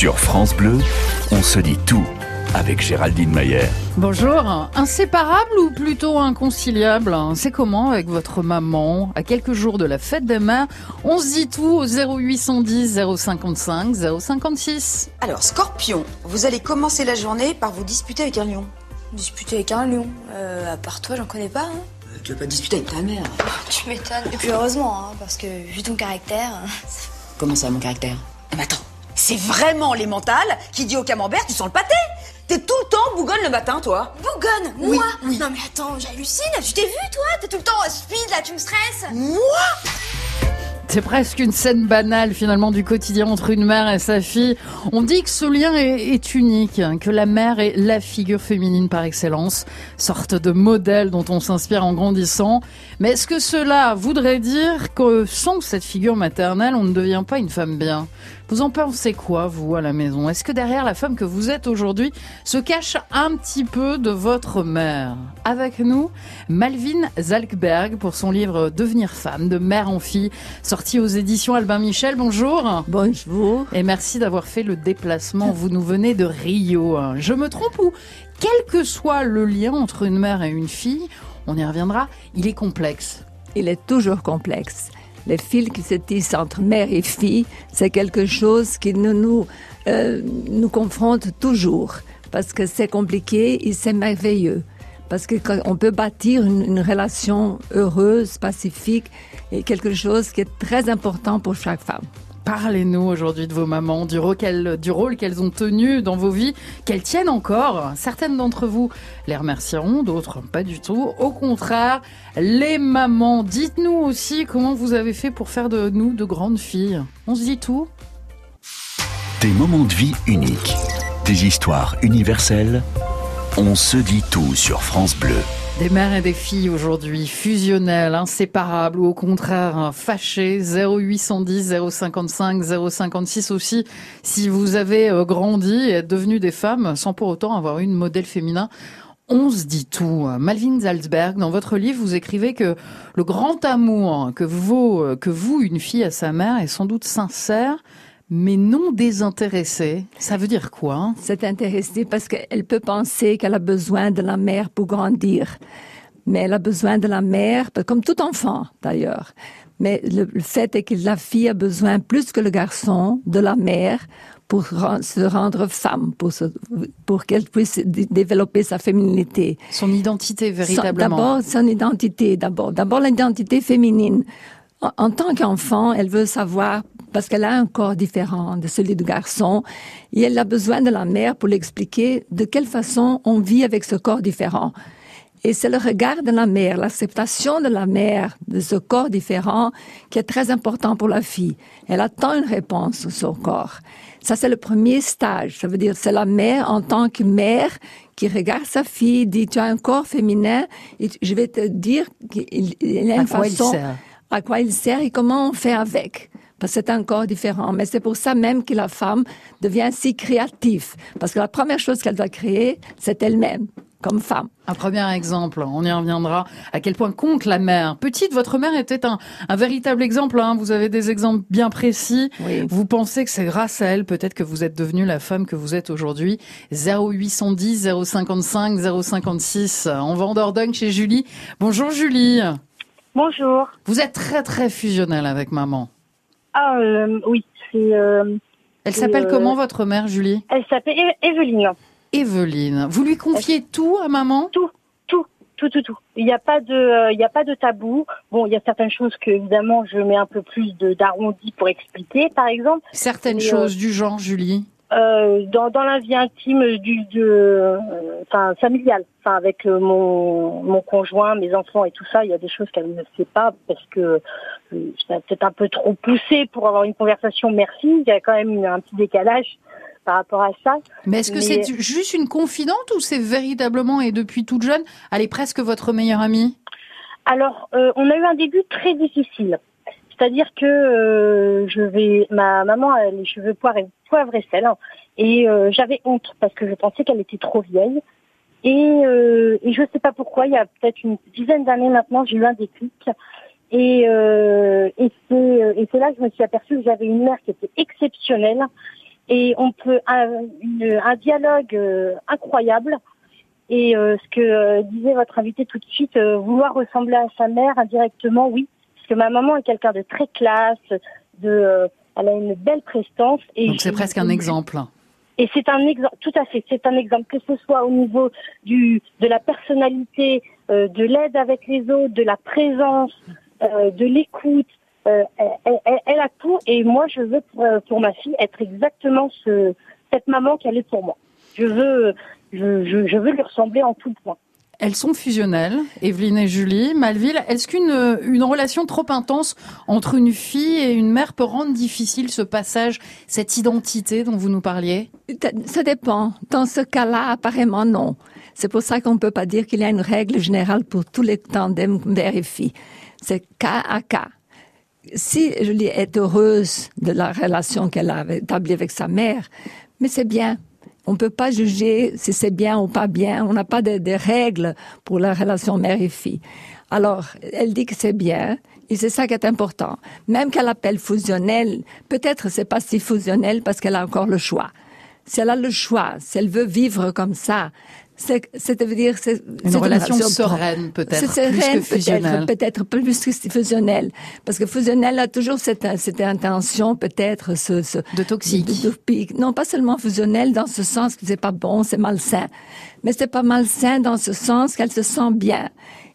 Sur France Bleu, on se dit tout avec Géraldine Mayer. Bonjour. Inséparable ou plutôt inconciliable C'est comment avec votre maman À quelques jours de la fête des mères, on se dit tout au 0810 055 056. Alors, Scorpion, vous allez commencer la journée par vous disputer avec un lion. Disputer avec un lion euh, À part toi, j'en connais pas. Hein. Euh, tu vas pas disputer avec ta mère. Tu m'étonnes. Et puis heureusement, hein, parce que vu ton caractère. Comment ça, mon caractère? Mais attends, c'est vraiment les mentales qui dit au camembert tu sens le pâté T'es tout le temps bougonne le matin, toi Bougonne Moi Non mais attends, j'hallucine. Je t'ai vu, toi T'es tout le temps speed, là, tu me stresses. Moi C'est presque une scène banale finalement du quotidien entre une mère et sa fille. On dit que ce lien est, unique, hein, que la mère est la figure féminine par excellence, sorte de modèle dont on s'inspire en grandissant. Mais est-ce que cela voudrait dire que sans cette figure maternelle, on ne devient pas une femme bien? Vous en pensez quoi, vous, à la maison? Est-ce que derrière la femme que vous êtes aujourd'hui se cache un petit peu de votre mère? Avec nous, Malvin Zalkberg pour son livre Devenir femme, de mère en fille, aux éditions Albin Michel. Bonjour. Bonjour. Et merci d'avoir fait le déplacement. Vous nous venez de Rio. Je me trompe ou? Quel que soit le lien entre une mère et une fille, on y reviendra, il est complexe. Il est toujours complexe. Les fils qui se tissent entre mère et fille, c'est quelque chose qui nous, nous, euh, nous confronte toujours. Parce que c'est compliqué et c'est merveilleux. Parce qu'on peut bâtir une, une, relation heureuse, pacifique, et quelque chose qui est très important pour chaque femme. Parlez-nous aujourd'hui de vos mamans, du rôle qu'elles ont tenu dans vos vies, qu'elles tiennent encore. Certaines d'entre vous les remercieront, d'autres pas du tout. Au contraire, les mamans, dites-nous aussi comment vous avez fait pour faire de nous de grandes filles. On se dit tout Des moments de vie uniques, des histoires universelles. On se dit tout sur France Bleu. Des mères et des filles aujourd'hui, fusionnelles, inséparables ou au contraire fâchées. 0810 055 056 aussi. Si vous avez euh, grandi et êtes devenues des femmes sans pour autant avoir une modèle féminin, on se dit tout. Malvin Zalzberg, dans votre livre, vous écrivez que le grand amour que vaut, que vous, une fille à sa mère, est sans doute sincère, mais non désintéressée. Ça veut dire quoi hein? C'est intéressé parce qu'elle peut penser qu'elle a besoin de la mère pour grandir. Mais elle a besoin de la mère, comme tout enfant d'ailleurs. Mais le, le fait est que la fille a besoin plus que le garçon de la mère pour se rendre femme, pour, se, pour qu'elle puisse développer sa féminité. Son identité, véritablement. D'abord, son identité, d'abord. D'abord, l'identité féminine. En, en tant qu'enfant, elle veut savoir parce qu'elle a un corps différent de celui du garçon et elle a besoin de la mère pour l'expliquer de quelle façon on vit avec ce corps différent. Et c'est le regard de la mère, l'acceptation de la mère de ce corps différent qui est très important pour la fille. Elle attend une réponse sur son corps. Ça, c'est le premier stage. Ça veut dire, c'est la mère en tant que mère qui regarde sa fille, dit, tu as un corps féminin, et je vais te dire qu'il a une à quoi façon il sert? à quoi il sert et comment on fait avec parce que c'est un corps différent. Mais c'est pour ça même que la femme devient si créative. Parce que la première chose qu'elle doit créer, c'est elle-même, comme femme. Un premier exemple, on y reviendra, à quel point compte la mère? Petite, votre mère était un, un véritable exemple, hein. vous avez des exemples bien précis. Oui. Vous pensez que c'est grâce à elle peut-être que vous êtes devenue la femme que vous êtes aujourd'hui? 0810 055 056, on va en Dordogne chez Julie. Bonjour Julie. Bonjour. Vous êtes très très fusionnelle avec maman. Ah euh, oui, c'est. euh, Elle s'appelle euh, comment votre mère, Julie? Elle s'appelle Eve- Evelyne. Evelyne. Vous lui confiez tout à maman? Tout, tout, tout, tout, tout. Il n'y a pas de, euh, il n'y a pas de tabou. Bon, il y a certaines choses que évidemment je mets un peu plus de d'arrondi pour expliquer. Par exemple, Certaines euh, choses du genre, Julie? euh, dans dans la vie intime du de, enfin familiale, enfin avec mon mon conjoint, mes enfants et tout ça, il y a des choses qu'elle ne sait pas parce que euh, c'est peut-être un peu trop poussé pour avoir une conversation mère-fille. Il y a quand même un petit décalage par rapport à ça. Mais est-ce que mais- c'est juste une confidente ou c'est véritablement, et depuis toute jeune, elle est presque votre meilleure amie? Alors, euh, on a eu un début très difficile. C'est-à-dire que euh, je vais, ma maman a les cheveux poivre et, poivre et sel, hein, et euh, j'avais honte parce que je pensais qu'elle était trop vieille. Et, euh, et je sais pas pourquoi, il y a peut-être une dizaine d'années maintenant, j'ai eu un déclic. Et, euh, et c'est là que je me suis aperçue que j'avais une mère qui était exceptionnelle et on peut un, une- un dialogue euh, incroyable. Et euh, ce que euh, disait votre invité tout de suite, euh, vouloir ressembler à sa mère indirectement, oui, parce que ma maman est quelqu'un de très classe, de, euh, elle a une belle prestance. Et Donc c'est presque un exemple. et c'est un exemple, tout à fait, c'est un exemple, que ce soit au niveau du, de la personnalité, euh, de l'aide avec les autres, de la présence, euh, de l'écoute. Euh, elle, elle- elle a tout et moi je veux pour, euh, pour ma fille être exactement ce, cette maman qu'elle est pour moi. Je veux, je, je, je veux lui ressembler en tout point. Elles sont fusionnelles, Evelyne et Julie. Malville, est-ce qu'une une relation trop intense entre une fille et une mère peut rendre difficile ce passage, cette identité dont vous nous parliez? Ça dépend. Dans ce cas-là, apparemment, non. C'est pour ça qu'on ne peut pas dire qu'il y a une règle générale pour tous les tandems mère et fille. C'est cas à cas. Si Julie est heureuse de la relation qu'elle a établie avec sa mère, mais c'est bien. On ne peut pas juger si c'est bien ou pas bien. On n'a pas de, règles pour la relation mère et fille. Alors, elle dit que c'est bien, et c'est ça qui est important. Même qu'elle appelle fusionnel, peut-être c'est pas si fusionnel parce qu'elle a encore le choix. Si elle a le choix, si elle veut vivre comme ça, c'est, c'est veut dire c'est Une c'est relation sereine, peut-être, C'est plus sereine, que fusionnelle. Peut-être, peut-être plus que fusionnel, parce que fusionnel a toujours cette, cette intention, peut-être ce, ce De toxique. de- de. Non, pas seulement fusionnel dans ce sens que c'est pas bon, c'est malsain, mais c'est pas malsain dans ce sens qu'elle se sent bien.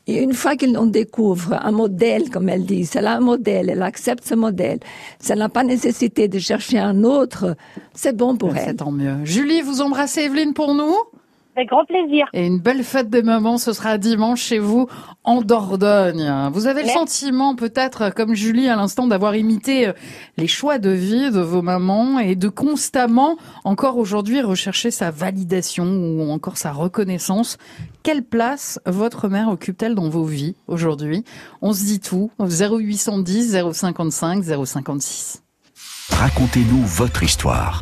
Et une fois qu'on découvre un modèle, comme elle dit, c'est là un modèle, elle accepte ce modèle, ça n'a pas nécessité de chercher un autre, c'est bon pour C'est elle. tant mieux. Julie, vous embrassez Evelyne pour nous? Avec grand plaisir. Et une belle fête des mamans, ce sera dimanche chez vous en Dordogne. Vous avez le Merci. sentiment, peut-être, comme Julie à l'instant, d'avoir imité euh, les choix de vie de vos mamans et de constamment, encore aujourd'hui, rechercher sa validation ou encore sa reconnaissance. Quelle place votre mère occupe-t-elle dans vos vies aujourd'hui? On se dit tout. 0810 055 056. Racontez-nous votre histoire.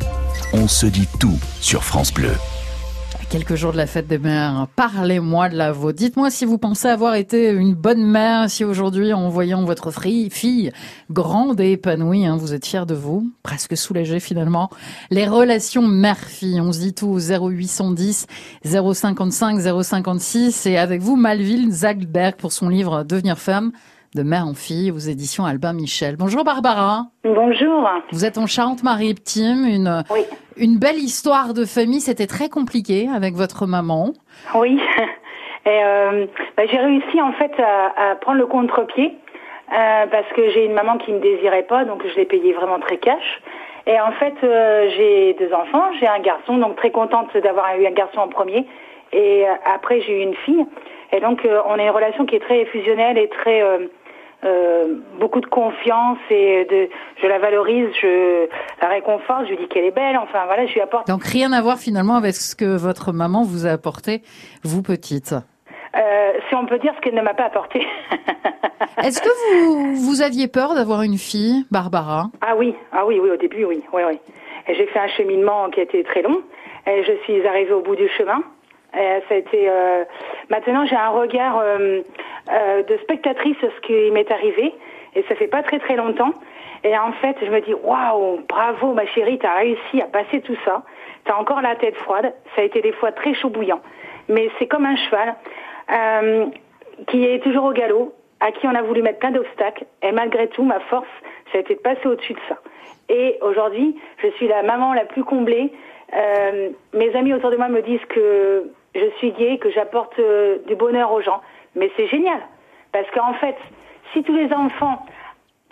On se dit tout sur France Bleu. Quelques jours de la fête des mères, parlez-moi de la vôtre. Dites-moi si vous pensez avoir été une bonne mère, si aujourd'hui, en voyant votre fille grande et épanouie, hein, vous êtes fière de vous, presque soulagée finalement. Les relations mère-fille, on se dit tout au 0810 055 056 et avec vous, Malville Zagberg pour son livre Devenir femme de mère en fille aux éditions Albin Michel. Bonjour Barbara. Bonjour. Vous êtes en Charente-Maritime, une, Oui. une belle histoire de famille. C'était très compliqué avec votre maman. Oui. Et euh, bah, j'ai réussi en fait à, à prendre le contre-pied euh, parce que j'ai une maman qui me désirait pas, donc je l'ai payé vraiment très cash. Et en fait, euh, j'ai deux enfants, j'ai un garçon, donc très contente d'avoir eu un garçon en premier. Et après, j'ai eu une fille. Et donc, on a une relation qui est très fusionnelle et très euh, beaucoup de confiance et de, je la valorise, je la réconforte, je lui dis qu'elle est belle. Enfin voilà, je lui apporte Donc rien à voir finalement avec ce que votre maman vous a apporté, vous petite. Euh, si on peut dire ce qu'elle ne m'a pas apporté. Est-ce que vous, vous aviez peur d'avoir une fille, Barbara? Ah oui, ah oui, oui, au début, oui, oui, oui. J'ai fait un cheminement qui a été très long. Et je suis arrivée au bout du chemin. Et ça a été. euh, Maintenant, j'ai un regard euh, euh, de spectatrice sur ce qui m'est arrivé. Et ça fait pas très très longtemps. Et en fait, je me dis waouh, bravo ma chérie, t'as réussi à passer tout ça. T'as encore la tête froide. Ça a été des fois très chaud bouillant. Mais c'est comme un cheval euh, qui est toujours au galop, à qui on a voulu mettre plein d'obstacles. Et malgré tout, ma force, ça a été de passer au-dessus de ça. Et aujourd'hui, je suis la maman la plus comblée. Euh, mes amis autour de moi me disent que je suis gay, que j'apporte euh, du bonheur aux gens. Mais c'est génial. Parce qu'en fait, si tous les enfants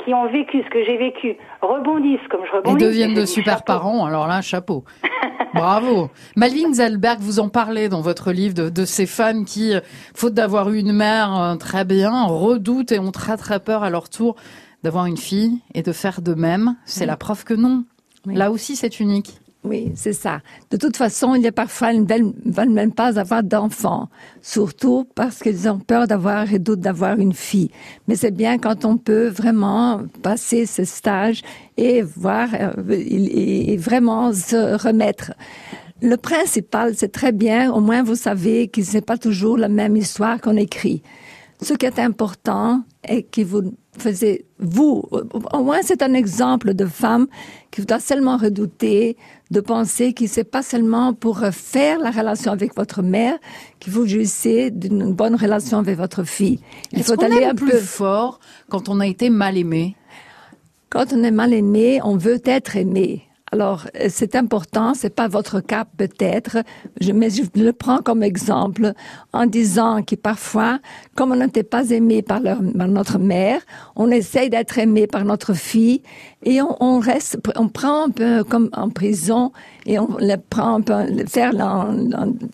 qui ont vécu ce que j'ai vécu rebondissent comme je Et rebondis... deviennent je de super chapeau. parents, alors là, chapeau. Bravo. Malvin Zalberg, vous en parlez dans votre livre de, de ces femmes qui, euh, faute d'avoir eu une mère euh, très bien, redoutent et ont très très peur à leur tour d'avoir une fille et de faire de même. C'est la preuve que non. Oui. Là aussi, c'est unique. Oui, c'est ça. De toute façon, il y a parfois belle, veulent même pas avoir d'enfants, surtout parce qu'ils ont peur d'avoir et doutent d'avoir une fille. Mais c'est bien quand on peut vraiment passer ce stage et voir euh, et vraiment se remettre. Le principal, c'est très bien. Au moins, vous savez que c'est pas toujours la même histoire qu'on écrit. Ce qui est important est que vous faisiez, vous, au moins c'est un exemple de femme qui doit seulement redouter de penser que c'est pas seulement pour faire la relation avec votre mère qu'il faut jouissez d'une bonne relation avec votre fille. Il faut aller un peu fort quand on a été mal aimé? Quand on est mal aimé, on veut être aimé. Alors, euh, c'est important, c'est pas votre cas peut-être, mais je le prends comme exemple en disant que parfois, comme on n'était pas aimé par, notre mère, on essaye d'être aimé par notre fille et on, reste, on prend un peu comme en prison et on le prend un peu, faire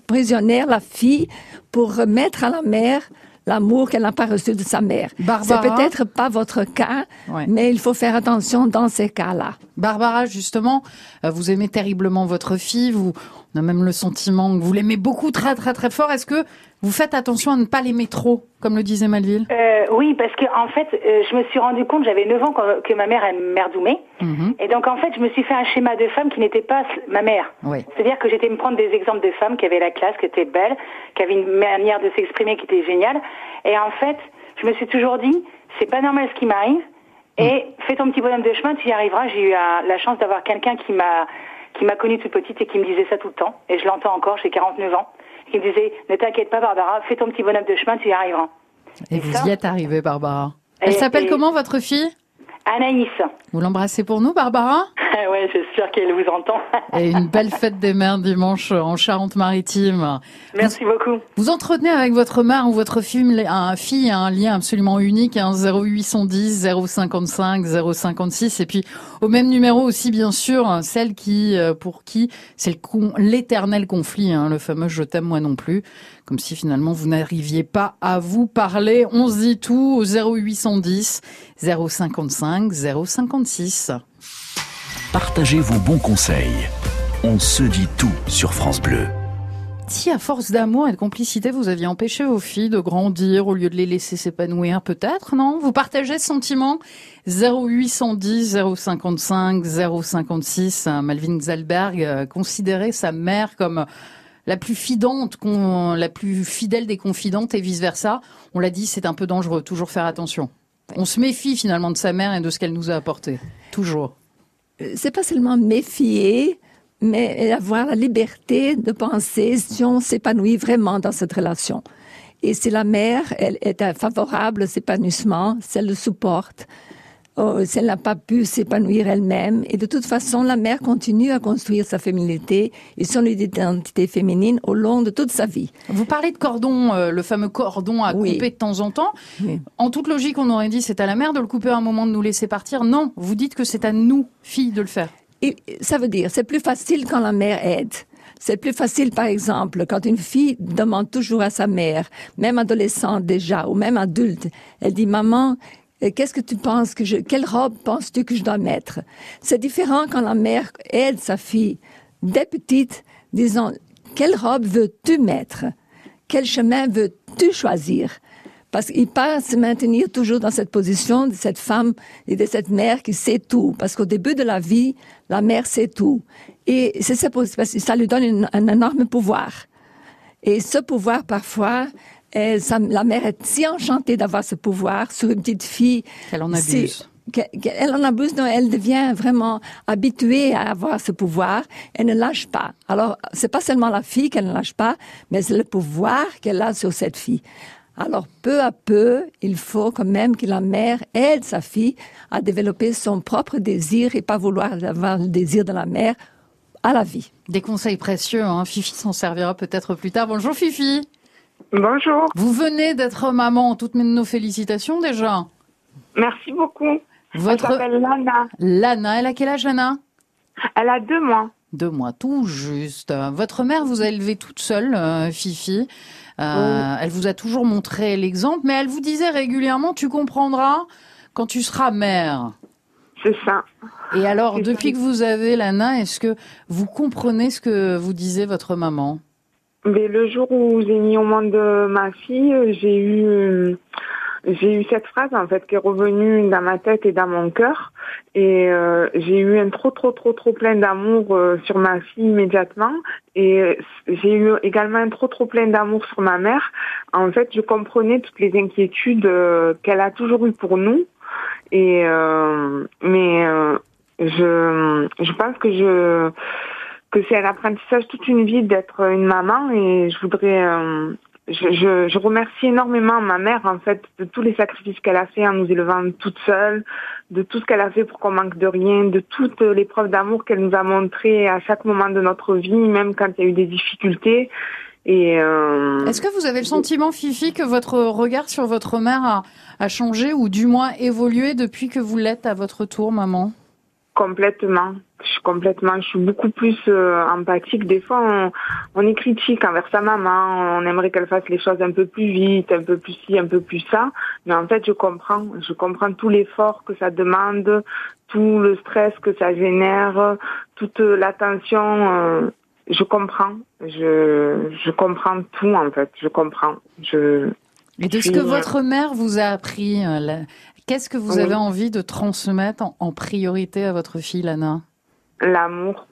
prisonnière la fille pour remettre à la mère l'amour qu'elle n'a pas reçu de sa mère. C'est peut-être pas votre cas, mais il faut faire attention dans ces cas-là. Barbara, justement, euh, vous aimez terriblement votre fille, vous, on a même le sentiment que vous l'aimez beaucoup, très très très fort. Est-ce que vous faites attention à ne pas l'aimer trop, comme le disait Malville euh, Oui, parce que en fait, euh, je me suis rendu compte, j'avais 9 ans quand, que ma mère est merdoumée. Mhm. Et donc en fait, je me suis fait un schéma de femme qui n'était pas ma mère. C'est-à-dire que j'étais me prendre des exemples de femmes qui avaient la classe, qui étaient belles, qui avaient une manière de s'exprimer qui était géniale. Et en fait, je me suis toujours dit, c'est pas normal ce qui m'arrive. Et mm. fais ton petit bonhomme de chemin, tu y arriveras. J'ai eu la chance d'avoir quelqu'un qui m'a qui m'a connue toute petite et qui me disait ça tout le temps. Et je l'entends encore, j'ai 49 ans. Qui me disait, ne t'inquiète pas Barbara, fais ton petit bonhomme de chemin, tu y arriveras. Et, vous y êtes arrivée Barbara. Elle s'appelle comment votre fille? Anaïs. Vous l'embrassez pour nous, Barbara c'est sûr qu'elle vous entend. Et une belle fête des mères dimanche en Charente-Maritime. Merci beaucoup. Vous entretenez avec votre mère ou votre fille un, fille un lien absolument unique, un 0810 055 056 et puis au même numéro aussi bien sûr celle qui euh, pour qui c'est l'éternel conflit, hein, le fameux je t'aime moi non plus comme si finalement vous n'arriviez pas à vous parler. On se dit tout au 0810 055 056. Partagez vos bons conseils. On se dit tout sur France Bleu. Si à force d'amour et de complicité, vous aviez empêché vos filles de grandir au lieu de les laisser s'épanouir, peut-être, non? Vous partagez ce sentiment? 0810 055 056. Malvin Zalberg euh, considérait sa mère comme la plus la plus fidèle des confidentes et vice versa. On l'a dit, c'est un peu dangereux. Toujours faire attention. On se méfie finalement de sa mère et de ce qu'elle nous a apporté. Toujours. Euh, c'est pas seulement méfier, mais avoir la liberté de penser si on s'épanouit vraiment dans cette relation. Et si la mère elle, est favorable à s'épanouissement, si elle le supporte, Oh, si elle n'a pas pu s'épanouir elle-même. Et de toute façon, la mère continue à construire sa féminité et son identité féminine au long de toute sa vie. Vous parlez de cordon, euh, le fameux cordon à couper de temps en temps. En toute logique, on aurait dit c'est à la mère de le couper à un moment de nous laisser partir. Non, vous dites que c'est à nous, filles, de le faire. Et ça veut dire, c'est plus facile quand la mère aide. C'est plus facile, par exemple, quand une fille demande toujours à sa mère, même adolescente déjà, ou même adulte, elle dit, maman, Qu'est-ce que tu penses que je, quelle robe penses-tu que je dois mettre? C'est différent quand la mère aide sa fille dès petite, disant, quelle robe veux-tu mettre? Quel chemin veux-tu choisir? Parce qu'il pas se maintenir toujours dans cette position de cette femme et de cette mère qui sait tout. Parce qu'au début de la vie, la mère sait tout. Et c'est ça, ça lui donne un énorme pouvoir. Et ce pouvoir, parfois, et la mère est si enchantée d'avoir ce pouvoir sur une petite fille. Qu'elle en abuse. Elle en abuse, donc elle devient vraiment habituée à avoir ce pouvoir. Elle ne lâche pas. Alors, c'est pas seulement la fille qu'elle ne lâche pas, mais c'est le pouvoir qu'elle a sur cette fille. Alors, peu à peu, il faut quand même que la mère aide sa fille à développer son propre désir et pas vouloir avoir le désir de la mère à la vie. Des conseils précieux, hein. Fifi s'en servira peut-être plus tard. Bonjour Fifi. Bonjour. Vous venez d'être maman. Toutes nos félicitations déjà. Merci beaucoup. Votre... Elle s'appelle Lana. Lana, elle a quel âge Lana? Elle a deux mois. Deux mois, tout juste. Votre mère vous a élevé toute seule, euh, Fifi. Euh, elle vous a toujours montré l'exemple, mais elle vous disait régulièrement, tu comprendras quand tu seras mère. C'est ça. Et alors, depuis que vous avez Lana, est-ce que vous comprenez ce que vous disait votre maman? Mais le jour où j'ai mis au monde de ma fille, j'ai eu j'ai eu cette phrase en fait qui est revenue dans ma tête et dans mon cœur. Et euh, j'ai eu un trop trop trop trop plein d'amour euh, sur ma fille immédiatement. Et euh, j'ai eu également un trop trop plein d'amour sur ma mère. En fait, je comprenais toutes les inquiétudes euh, qu'elle a toujours eues pour nous. Et euh, mais euh, je je pense que je que c'est un apprentissage toute une vie d'être une maman et je voudrais euh, je, je, je remercie énormément ma mère en fait de tous les sacrifices qu'elle a fait en nous élevant toute seule, de tout ce qu'elle a fait pour qu'on manque de rien, de toutes les preuves d'amour qu'elle nous a montrées à chaque moment de notre vie, même quand il y a eu des difficultés. Et euh, Est-ce que vous avez le sentiment, Fifi, que votre regard sur votre mère a, a changé ou du moins évolué depuis que vous l'êtes à votre tour, maman? Complètement. Je suis complètement, je suis beaucoup plus euh, empathique. Des fois, on, on est critique envers sa maman. On aimerait qu'elle fasse les choses un peu plus vite, un peu plus ci, un peu plus ça. Mais en fait, je comprends. Je comprends tout l'effort que ça demande, tout le stress que ça génère, toute l'attention. euh, je comprends. Je, je comprends tout en fait. Je comprends. Je. Et de ce que votre mère vous a appris, euh, qu'est-ce que vous Oui. avez envie de transmettre en, en priorité à votre fille, Lana? L'amour,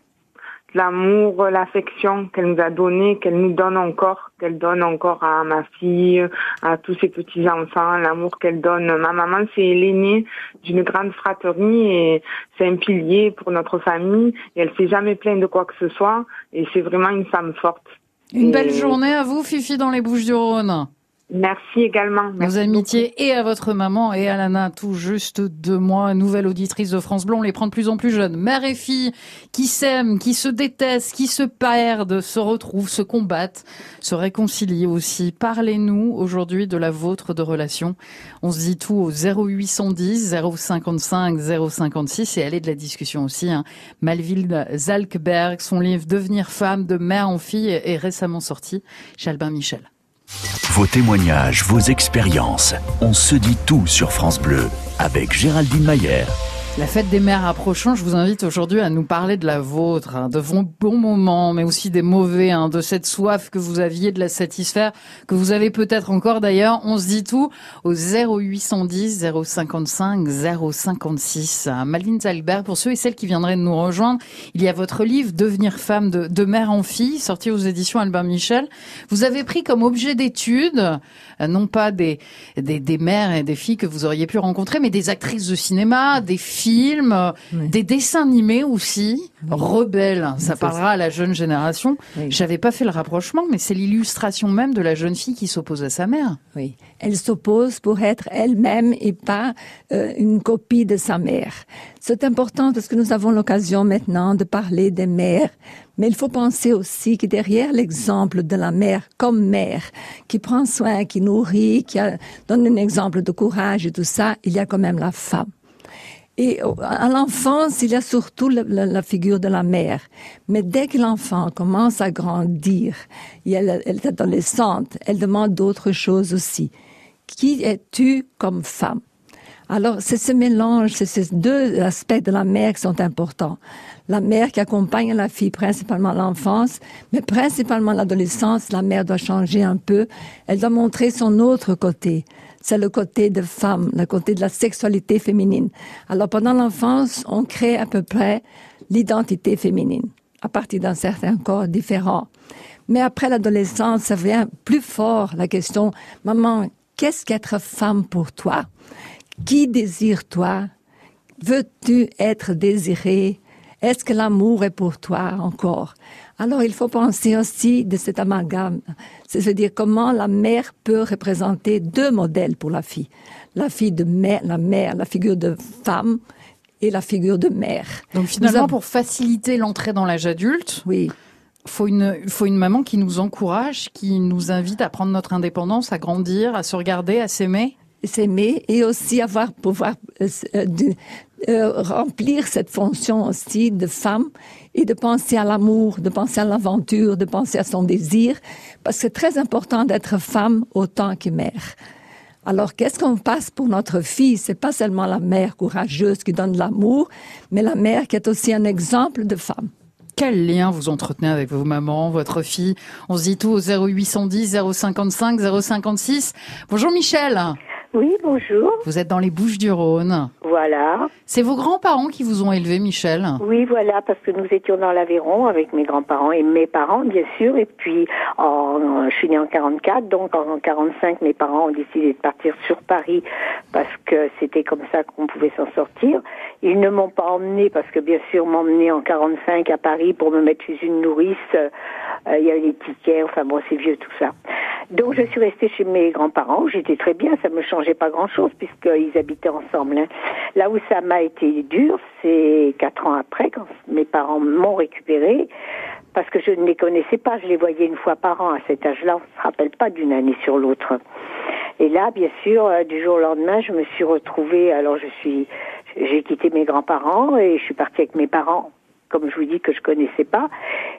l'amour, l'affection qu'elle nous a donné, qu'elle nous donne encore, qu'elle donne encore à ma fille, à tous ses petits enfants, l'amour qu'elle donne. Ma maman, c'est l'aînée d'une grande fratrie et c'est un pilier pour notre famille et elle s'est jamais plainte de quoi que ce soit et c'est vraiment une femme forte. Une Et belle journée à vous, Fifi, dans les Bouches-du-Rhône. Merci également. Nos Merci amitiés et à votre maman et à Lana, tout juste deux mois, nouvelle auditrice de France Bleu, on les prend de plus en plus jeunes. Mère et fille qui s'aiment, qui se détestent, qui se perdent, se retrouvent, se combattent, se réconcilient aussi. Parlez-nous aujourd'hui de la vôtre de relation. On se dit tout au 0810 055 056 et est de la discussion aussi. Hein. Malville Zalkberg, son livre Devenir femme de mère en fille est récemment sorti chez Albin Michel. Vos témoignages, vos expériences. On se dit tout sur France Bleu avec Géraldine Mayer. La fête des mères approchant, je vous invite aujourd'hui à nous parler de la vôtre, hein, de vos bons moments, mais aussi des mauvais, hein, de cette soif que vous aviez de la satisfaire, que vous avez peut-être encore d'ailleurs. On se dit tout au 0810 055 056. Malvin Zalbert, pour ceux et celles qui viendraient de nous rejoindre, il y a votre livre Devenir femme de, mère en fille, sorti aux éditions Albin Michel. Vous avez pris comme objet d'étude, euh, non pas des, des, des mères et des filles que vous auriez pu rencontrer, mais des actrices de cinéma, des films, Oui. des dessins animés aussi. Rebelle, ça parlera à la jeune génération. Oui. J'avais pas fait le rapprochement, mais c'est l'illustration même de la jeune fille qui s'oppose à sa mère. Oui, elle s'oppose pour être elle-même et pas euh, une copie de sa mère. C'est important parce que nous avons l'occasion maintenant de parler des mères, mais il faut penser aussi que derrière l'exemple de la mère comme mère, qui prend soin, qui nourrit, qui a- donne un exemple de courage et tout ça, il y a quand même la femme. Et à l'enfance, il y a surtout la, figure de la mère. Mais dès que l'enfant commence à grandir, et elle est adolescente, elle demande d'autres choses aussi. Qui es-tu comme femme? Alors, c'est ce mélange, c'est ces deux aspects de la mère qui sont importants. La mère qui accompagne la fille, principalement l'enfance, mais principalement l'adolescence, la mère doit changer un peu. Elle doit montrer son autre côté. C'est le côté de femme, le côté de la sexualité féminine. Alors, pendant l'enfance, on crée à peu près l'identité féminine, à partir d'un certain corps différent. Mais après l'adolescence, ça vient plus fort la question, maman, qu'est-ce qu'être femme pour toi? Qui désires-toi Veux-tu être désiré Est-ce que l'amour est pour toi encore? Alors il faut penser aussi de cet amalgame, c'est-à-dire comment la mère peut représenter deux modèles pour la fille. La fille de mère, la mère, la figure de femme et la figure de mère. Donc finalement, avons- pour faciliter l'entrée dans l'âge adulte, Oui, faut une, faut une maman qui nous encourage, qui nous invite à prendre notre indépendance, à grandir, à se regarder, à s'aimer. s'aimer et aussi avoir pouvoir euh, euh, remplir cette fonction aussi de femme et de penser à l'amour, de penser à l'aventure, de penser à son désir, parce que c'est très important d'être femme autant que mère. Alors, qu'est-ce qu'on passe pour notre fille? C'est pas seulement la mère courageuse qui donne de l'amour, mais la mère qui est aussi un exemple de femme. Quel lien vous entretenez avec vos mamans, votre fille? On se dit tout au 0810 055 056. Bonjour Michel. Oui, bonjour. Vous êtes dans les Bouches du Rhône. Voilà. C'est vos grands-parents qui vous ont élevé, Michel Oui, voilà, parce que nous étions dans l'Aveyron avec mes grands-parents et mes parents, bien sûr. Et puis, en, je suis née en 44, donc en 45, mes parents ont décidé de partir sur Paris parce que c'était comme ça qu'on pouvait s'en sortir. Ils ne m'ont pas emmené parce que, bien sûr, m'emmener en 45 à Paris pour me mettre chez une nourrice, euh, il y avait des tickets, enfin bon, c'est vieux tout ça. Donc je suis restée chez mes grands-parents, j'étais très bien, ça me changeait pas grand-chose puisqu'ils habitaient ensemble. hein. Là où ça m'a été dur, c'est quatre ans après, quand mes parents m'ont récupérée, parce que je ne les connaissais pas, je les voyais une fois par an. À cet âge-là, on se rappelle pas d'une année sur l'autre. Et là, bien sûr, euh, du jour au lendemain, je me suis retrouvée, alors je suis, j'ai quitté mes grands-parents et je suis partie avec mes parents comme je vous dis que je connaissais pas.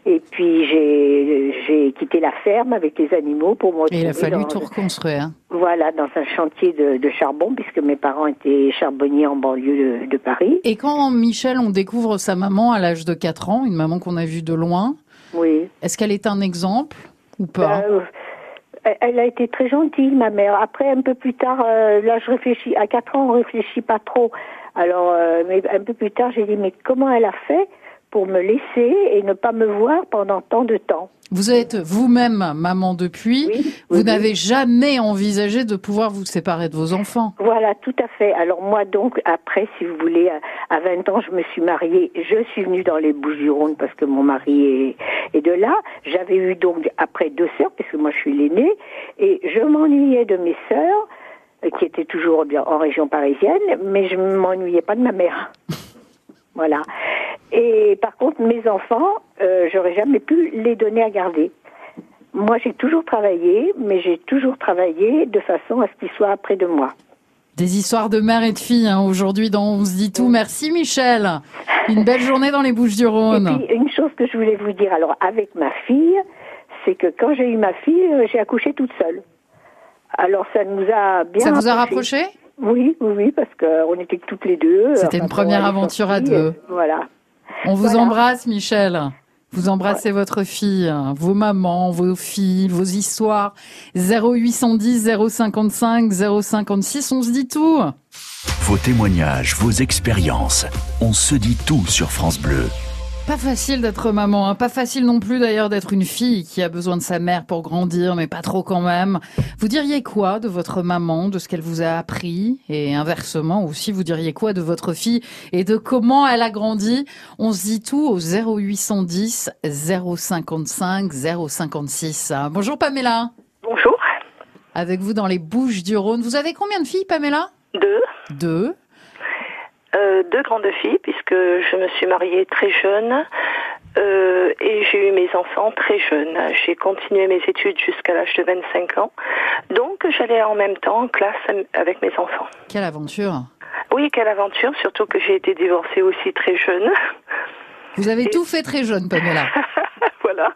Et puis j'ai j'ai quitté la ferme avec les animaux pour me Et il a retrouver fallu dans- tout reconstruire. voilà dans un chantier de, de charbon puisque mes parents étaient charbonniers en banlieue de, de Paris. Et quand Michel, on découvre sa maman à l'âge de 4 ans, une maman qu'on a vue de loin, Oui. est-ce qu'elle est un exemple ou pas? Euh, elle- elle a été très gentille, ma mère. Après, un peu plus tard, euh, là, je réfléchis. À 4 ans, on réfléchit pas trop. Alors, euh, mais un peu plus tard, j'ai dit, mais comment elle a fait pour me laisser et ne pas me voir pendant tant de temps Vous êtes vous-même maman depuis. vous oui, n'avez jamais envisagé de pouvoir vous séparer de vos enfants. Voilà, tout à fait. Alors moi donc, après, si vous voulez, à- à 20 ans, je me suis mariée. Je suis venue dans les Bouches-du-Rhône parce que mon mari est, est de là. J'avais eu donc après deux sœurs, parce que moi je suis l'aînée, et je m'ennuyais de mes sœurs, euh, qui étaient toujours bien en région parisienne, mais je ne m'ennuyais pas de ma mère. Voilà. Et par contre, mes enfants, euh, j'aurais jamais pu les donner à garder. Moi, j'ai toujours travaillé, mais j'ai toujours travaillé de façon à ce qu'ils soient près de moi. Des histoires de mère et de fille hein, aujourd'hui dans On se dit tout. Merci Michel. Une belle journée dans les Bouches du Et Rhône. puis, une chose que je voulais vous dire, alors avec ma fille, c'est que quand j'ai eu ma fille, euh, j'ai accouché toute seule. Alors ça nous a bien. Ça vous a rapprochés. rapproché Oui, oui, oui, parce qu'on était que toutes les deux. C'était une première aventure à deux. euh, Voilà. On vous Voilà. embrasse Michel. Vous embrassez votre fille, hein, vos mamans, vos filles, vos histoires. 0810 055 056, on se dit tout. Vos témoignages, vos expériences. On se dit tout sur France Bleu. Pas facile d'être maman, hein. pas facile non plus d'ailleurs d'être une fille qui a besoin de sa mère pour grandir, mais pas trop quand même. Vous diriez quoi de votre maman, de ce qu'elle vous a appris, et inversement aussi, vous diriez quoi de votre fille? Et de comment elle a grandi? On se dit tout au 0810 055 056. Bonjour Pamela. Bonjour. Avec vous dans les Bouches du Rhône. Vous avez combien de filles, Pamela? Deux. Deux. Euh, deux grandes filles, puisque je me suis mariée très jeune euh, et j'ai eu mes enfants très jeunes. J'ai continué mes études jusqu'à l'âge de 25 ans. Donc j'allais en même temps en classe avec mes enfants. Quelle aventure Oui, quelle aventure, surtout que j'ai été divorcée aussi très jeune. Vous avez tout fait très jeune, Pamela. voilà.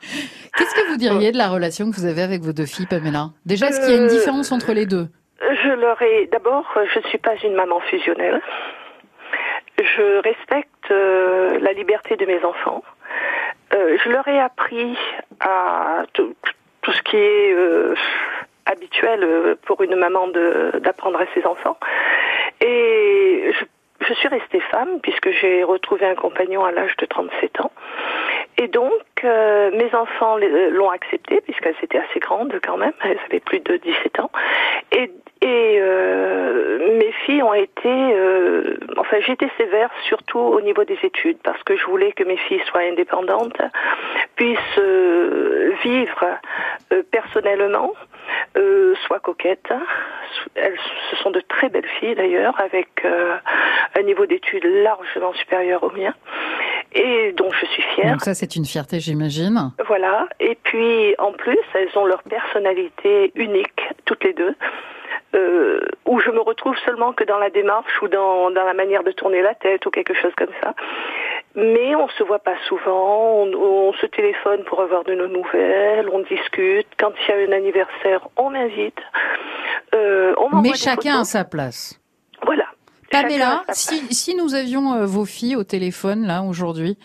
Qu'est-ce que vous diriez de la relation que vous avez avec vos deux filles, Pamela? Déjà, est-ce qu'il y a une Euh, différence entre les deux? Je leur ai d'abord, euh, je ne suis pas une maman fusionnelle. Je respecte euh, la liberté de mes enfants. Euh, je leur ai appris à tout, ce qui est euh, habituel pour une maman d'apprendre à ses enfants. Et je, suis restée femme puisque j'ai retrouvé un compagnon à l'âge de 37 ans. Et donc, mes enfants l'ont accepté puisqu'elles étaient assez grandes quand même, elles avaient plus de 17 ans. Filles ont été, euh, enfin j'étais sévère surtout au niveau des études parce que je voulais que mes filles soient indépendantes, puissent euh, vivre euh, personnellement, soient coquettes. Elles, ce sont de très belles filles d'ailleurs avec un niveau d'études largement supérieur au mien et dont je suis fière. Donc ça, c'est une fierté, j'imagine. Voilà. Et puis, en plus, elles ont leur personnalité unique, toutes les deux, euh, où je me retrouve seulement que dans la démarche ou dans, dans la manière de tourner la tête ou quelque chose comme ça. Mais on se voit pas souvent, on, on se téléphone pour avoir de nos nouvelles, on discute. Quand il y a un anniversaire, on m'invite. Euh, on Mais chacun a photos. sa place. Voilà. Pamela, si, si nous avions euh, vos filles au téléphone, là, aujourd'hui,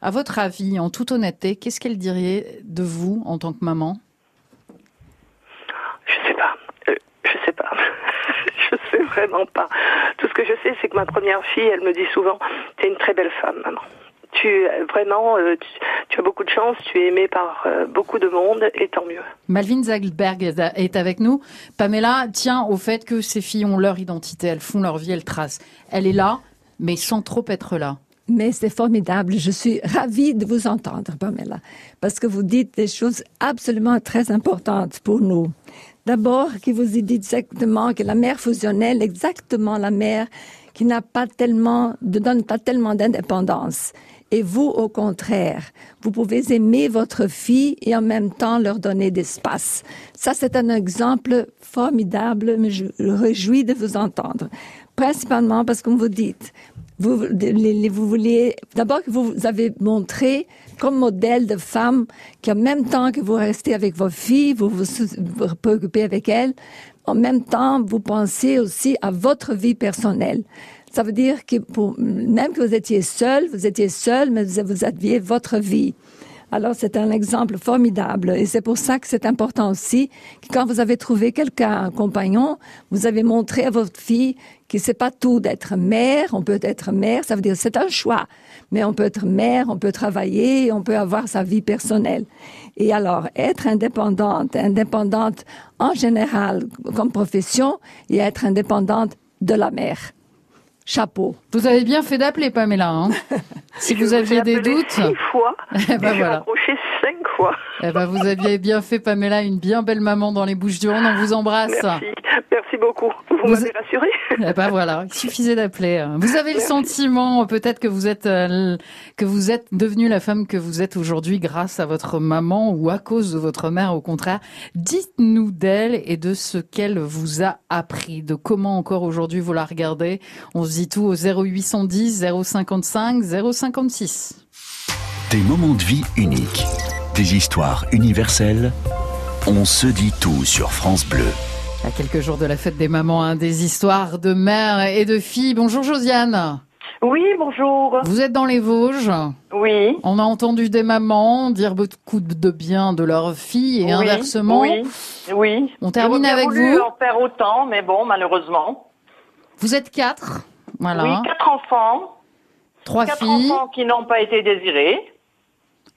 à votre avis, en toute honnêteté, qu'est-ce qu'elles diraient de vous en tant que maman? Je sais pas. Euh, je sais pas. je sais vraiment pas. Tout ce que je sais, c'est que ma première fille, elle me dit souvent, t'es une très belle femme, maman. Tu vraiment, euh, tu, as beaucoup de chance. Tu es aimée par euh, beaucoup de monde, et tant mieux. Malvin Zagelberg est avec nous. Pamela tient au fait que ces filles ont leur identité, elles font leur vie, elles tracent. Elle est là, mais sans trop être là. Mais c'est formidable. Je suis ravie de vous entendre, Pamela, parce que vous dites des choses absolument très importantes pour nous. D'abord, que vous dites exactement que la mère fusionnelle, exactement la mère qui n'a pas tellement, ne donne pas tellement d'indépendance. Et vous, au contraire, vous pouvez aimer votre fille et en même temps leur donner d'espace. Ça, c'est un exemple formidable, mais je réjouis de vous entendre. Principalement parce que vous dites, vous, vous vouliez, d'abord que vous avez montré comme modèle de femme qu'en même temps que vous restez avec vos filles, vous vous, vous préoccupez avec elles, en même temps, vous pensez aussi à votre vie personnelle. Ça veut dire que pour, même que vous étiez seul, vous étiez seul, mais vous aviez votre vie. Alors c'est un exemple formidable et c'est pour ça que c'est important aussi que quand vous avez trouvé quelqu'un, un compagnon, vous avez montré à votre fille que c'est pas tout d'être mère, on peut être mère, ça veut dire c'est un choix, mais on peut être mère, on peut travailler, on peut avoir sa vie personnelle. Et alors être indépendante, indépendante en général comme profession et être indépendante de la mère. Chapeau. Vous avez bien fait d'appeler Pamela. Hein si vous aviez des doutes. Six fois. eh ben voilà. approché cinq fois. Eh ben vous aviez bien fait Pamela, une bien belle maman dans les Bouches du Rhône. On vous embrasse. Merci. Merci beaucoup. Vous, vous m'avez rassuré. Eh ben voilà, il suffisait d'appeler. Vous avez le sentiment peut-être que vous êtes euh, que vous êtes devenue la femme que vous êtes aujourd'hui grâce à votre maman ou à cause de votre mère au contraire. Dites-nous d'elle et de ce qu'elle vous a appris, de comment encore aujourd'hui vous la regardez. On se dit tout au 0810 055 056. Des moments de vie uniques, des histoires universelles. On se dit tout sur France Bleu. À quelques jours de la fête des mamans, hein, des histoires de mères et de filles. Bonjour Josiane. Oui, bonjour. Vous êtes dans les Vosges. Oui. On a entendu des mamans dire beaucoup de bien de leurs filles et inversement. Oui, oui. On termine avec voulu vous. en faire autant, mais bon, malheureusement. Vous êtes quatre. Voilà. Oui, quatre enfants. Trois quatre filles. enfants qui n'ont pas été désirés.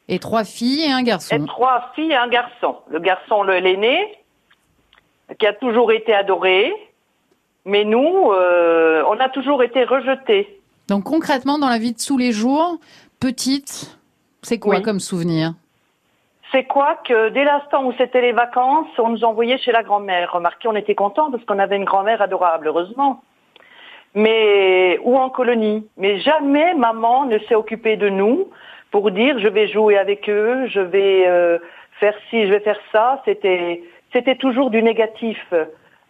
Et trois filles et un garçon. Et trois filles et un garçon. Le garçon, le l'aîné, qui a toujours été adoré. Mais nous, euh, on a toujours été rejetés. Donc concrètement, dans la vie de tous les jours, petite, c'est quoi Oui. comme souvenir? C'est quoi que dès l'instant où c'était les vacances, on nous envoyait chez la grand-mère. Remarquez, on était contents parce qu'on avait une grand-mère adorable, heureusement. Mais ou en colonie. Mais jamais maman ne s'est occupée de nous pour dire je vais jouer avec eux, je vais euh, faire ci, je vais faire ça. C'était c'était toujours du négatif.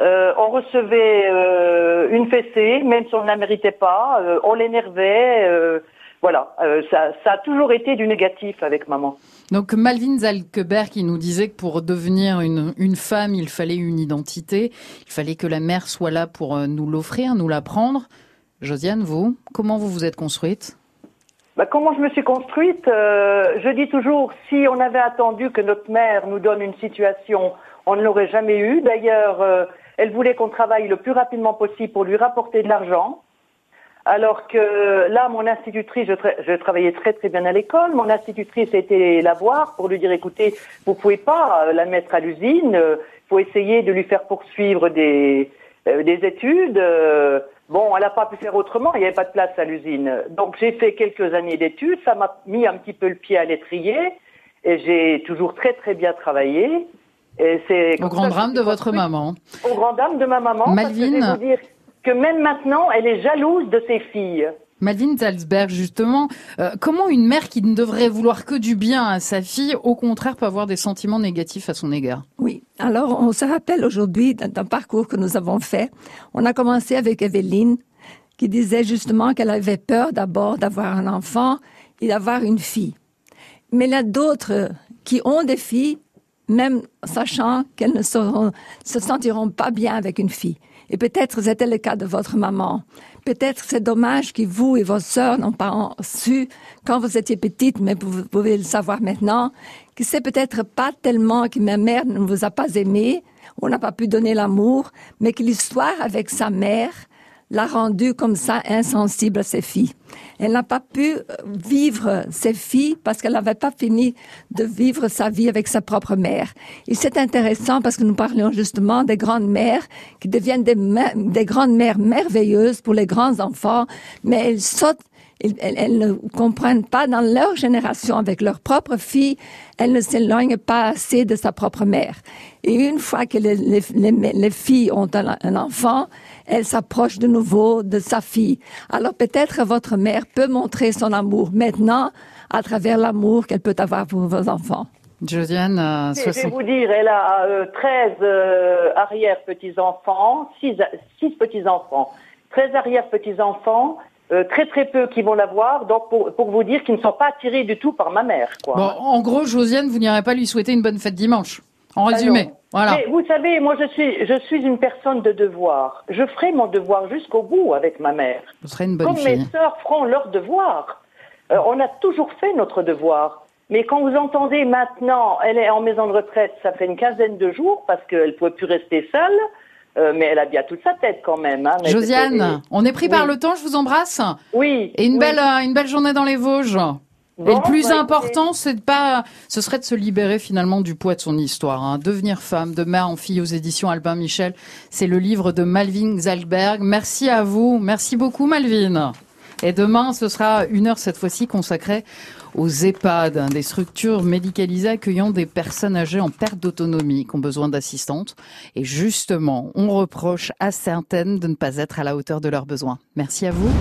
Euh, on recevait euh, une fessée, même si on ne la méritait pas. euh, on l'énervait. voilà, ça, ça a toujours été du négatif avec maman. Donc Malvin Zalkeberg qui nous disait que pour devenir une, une femme, il fallait une identité, il fallait que la mère soit là pour nous l'offrir, nous l'apprendre. Josiane, vous, comment vous vous êtes construite? Bah, comment je me suis construite? Je dis toujours, si on avait attendu que notre mère nous donne une situation, on ne l'aurait jamais eu. D'ailleurs, euh, elle voulait qu'on travaille le plus rapidement possible pour lui rapporter de l'argent. Alors que là, mon institutrice, je, tra- je travaillais très très bien à l'école, mon institutrice été la voir pour lui dire, écoutez, vous pouvez pas euh, la mettre à l'usine, il faut essayer de lui faire poursuivre des, euh, des études. euh, bon, elle n'a pas pu faire autrement, il n'y avait pas de place à l'usine. Donc j'ai fait quelques années d'études, ça m'a mis un petit peu le pied à l'étrier, et j'ai toujours très très bien travaillé. Et Au grand drame de votre maman. Au grand dame de ma maman. parce que Malvine. je vais vous dire que même maintenant, elle est jalouse de ses filles. Malvin Zalzberg, justement, euh, comment une mère qui ne devrait vouloir que du bien à sa fille, au contraire, peut avoir des sentiments négatifs à son égard? Oui. Alors, on se rappelle aujourd'hui d'un d'un parcours que nous avons fait. On a commencé avec Evelyne, qui disait justement qu'elle avait peur d'abord d'avoir un enfant et d'avoir une fille. Mais il y a d'autres qui ont des filles, même sachant qu'elles ne se sentiront pas bien avec une fille. Et peut-être c'était le cas de votre maman. Peut-être c'est dommage que vous et vos sœurs n'ont pas su quand vous étiez petite, mais vous pouvez le savoir maintenant, que c'est peut-être pas tellement que ma mère ne vous a pas aimé, on n'a pas pu donner l'amour, mais que l'histoire avec sa mère l'a rendue comme ça insensible à ses filles. Elle n'a pas pu euh, vivre ses filles parce qu'elle n'avait pas fini de vivre sa vie avec sa propre mère. Et c'est intéressant parce que nous parlions justement des grandes mères qui deviennent des, des grandes mères merveilleuses pour les grands enfants, mais elles sautent elles, ne comprennent pas dans leur génération avec leur propre fille, elles ne s'éloignent pas assez de sa propre mère. Et une fois que les, les, les, filles ont un enfant, elles s'approchent de nouveau de sa fille. Alors peut-être votre mère peut montrer son amour maintenant à travers l'amour qu'elle peut avoir pour vos enfants. Josiane, euh, je vais vous dire, elle a 13 euh, euh, arrière-petits-enfants, 6, 6 petits-enfants, 13 arrière-petits-enfants, euh, très très peu qui vont la voir, donc pour, pour vous dire qu'ils ne sont pas attirés du tout par ma mère. Quoi. Bon, en gros, Josiane, vous n'irez pas lui souhaiter une bonne fête dimanche. En résumé, voilà. Mais vous savez, moi je suis, je suis une personne de devoir. Je ferai mon devoir jusqu'au bout avec ma mère. Vous serez une bonne Comme fille. mes sœurs feront leur devoir. Euh, on a toujours fait notre devoir. Mais quand vous entendez maintenant, elle est en maison de retraite, ça fait une quinzaine de jours parce qu'elle ne pouvait plus rester seule. Euh, mais elle a bien toute sa tête quand même. Hein, Josiane, on est pris par le temps, je vous embrasse. Oui. Et une belle, euh, une belle journée dans les Vosges. Et le plus bah, important, c'est de pas, ce serait de se libérer finalement du poids de son histoire. Hein. Devenir femme, de mère en fille aux éditions Albin Michel, c'est le livre de Malvin Zalberg. Merci à vous, merci beaucoup Malvin. Et demain, ce sera une heure cette fois-ci consacrée aux EHPAD, hein, des structures médicalisées accueillant des personnes âgées en perte d'autonomie qui ont besoin d'assistantes. Et justement, on reproche à certaines de ne pas être à la hauteur de leurs besoins. Merci à vous.